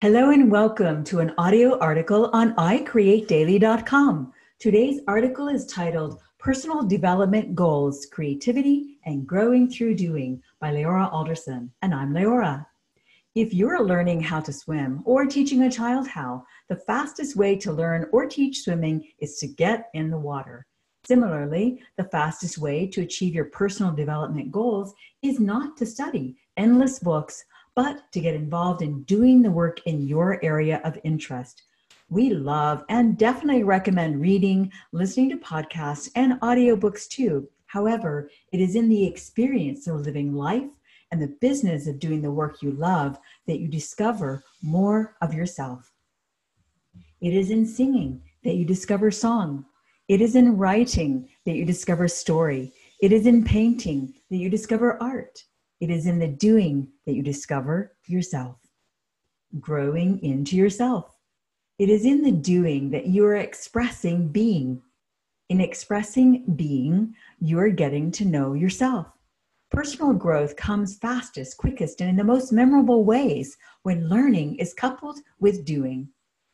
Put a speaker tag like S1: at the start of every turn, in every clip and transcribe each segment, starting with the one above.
S1: Hello and welcome to an audio article on iCreateDaily.com. Today's article is titled Personal Development Goals, Creativity, and Growing Through Doing by LeAura Alderson, and I'm LeAura. If you're learning how to swim or teaching a child how, the fastest way to learn or teach swimming is to get in the water. Similarly, the fastest way to achieve your personal development goals is not to study endless books but to get involved in doing the work in your area of interest. We love and definitely recommend reading, listening to podcasts, and audiobooks too. However, it is in the experience of living life and the business of doing the work you love that you discover more of yourself. It is in singing that you discover song. It is in writing that you discover story. It is in painting that you discover art. It is in the doing that you discover yourself, growing into yourself. It is in the doing that you are expressing being. In expressing being, you are getting to know yourself. Personal growth comes fastest, quickest, and in the most memorable ways when learning is coupled with doing.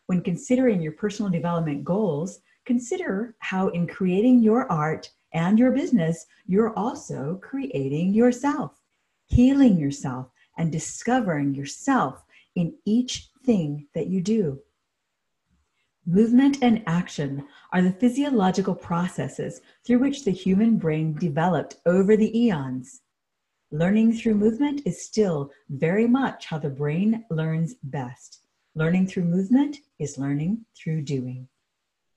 S1: When considering your personal development goals, consider how in creating your art and your business, you're also creating yourself healing yourself and discovering yourself in each thing that you do. Movement and action are the physiological processes through which the human brain developed over the eons. Learning through movement is still very much how the brain learns best. Learning through movement is learning through doing.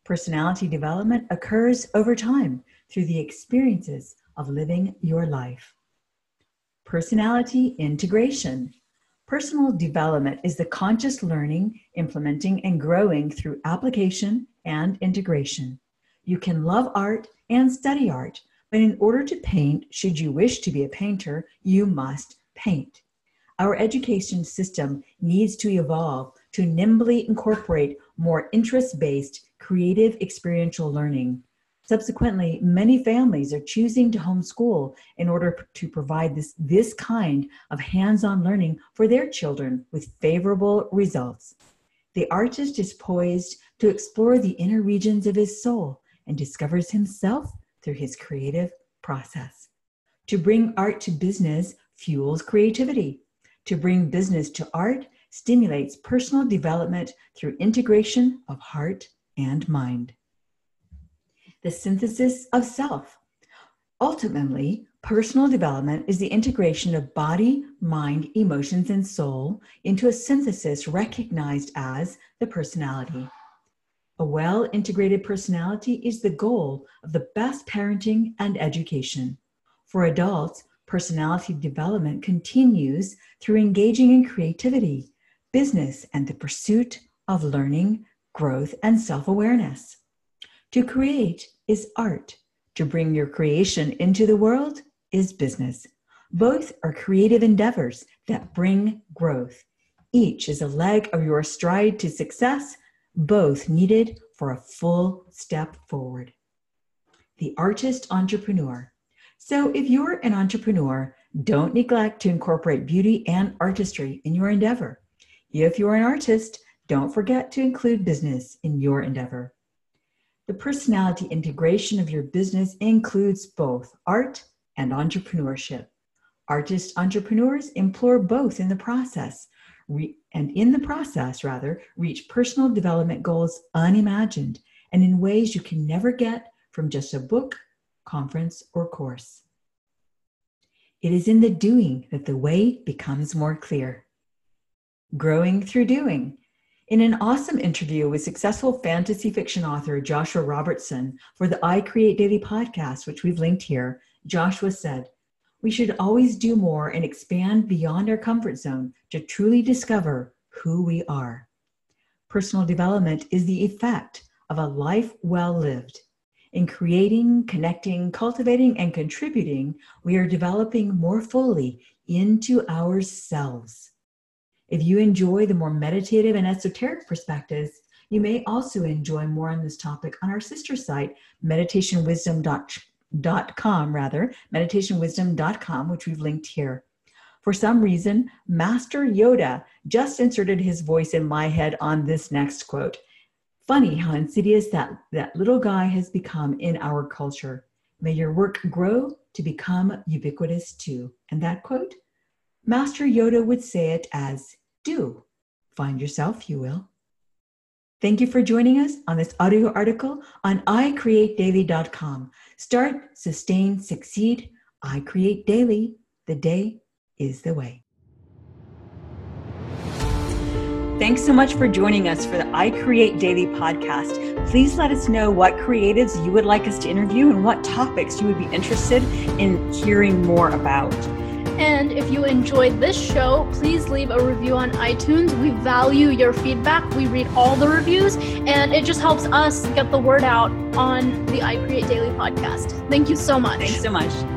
S1: Personality development occurs over time through the experiences of living your life. Personality integration. Personal development is the conscious learning, implementing, and growing through application and integration. You can love art and study art, but in order to paint, should you wish to be a painter, you must paint. Our education system needs to evolve to nimbly incorporate more interest based, creative experiential learning Subsequently, many families are choosing to homeschool in order to provide this, this kind of hands on learning for their children with favorable results. The artist is poised to explore the inner regions of his soul and discovers himself through his creative process. To bring art to business fuels creativity. To bring business to art stimulates personal development through integration of heart and mind the synthesis of self. Ultimately, personal development is the integration of body, mind, emotions, and soul into a synthesis recognized as the personality. A well integrated personality is the goal of the best parenting and education. For adults, personality development continues through engaging in creativity, business, and the pursuit of learning, growth, and self awareness. To create is art. To bring your creation into the world is business. Both are creative endeavors that bring growth. Each is a leg of your stride to success, both needed for a full step forward. The artist entrepreneur. So, if you're an entrepreneur, don't neglect to incorporate beauty and artistry in your endeavor. If you're an artist, don't forget to include business in your endeavor. The personality integration of your business includes both art and entrepreneurship. Artist entrepreneurs implore both in the process, re- and in the process, rather, reach personal development goals unimagined and in ways you can never get from just a book, conference, or course. It is in the doing that the way becomes more clear. Growing through doing in an awesome interview with successful fantasy fiction author Joshua Robertson for the I Create Daily podcast, which we've linked here, Joshua said, We should always do more and expand beyond our comfort zone to truly discover who we are. Personal development is the effect of a life well lived. In creating, connecting, cultivating, and contributing, we are developing more fully into ourselves. If you enjoy the more meditative and esoteric perspectives, you may also enjoy more on this topic on our sister site, meditationwisdom.com, rather, meditationwisdom.com, which we've linked here. For some reason, Master Yoda just inserted his voice in my head on this next quote. Funny how insidious that, that little guy has become in our culture. May your work grow to become ubiquitous too. And that quote? Master Yoda would say it as do. Find yourself, you will. Thank you for joining us on this audio article on iCreateDaily.com. Start, sustain, succeed. I create daily. The day is the way. Thanks so much for joining us for the I Create Daily podcast. Please let us know what creatives you would like us to interview and what topics you would be interested in hearing more about.
S2: And if you enjoyed this show, please leave a review on iTunes. We value your feedback. We read all the reviews, and it just helps us get the word out on the I Create Daily podcast. Thank you so much.
S1: Thanks so much.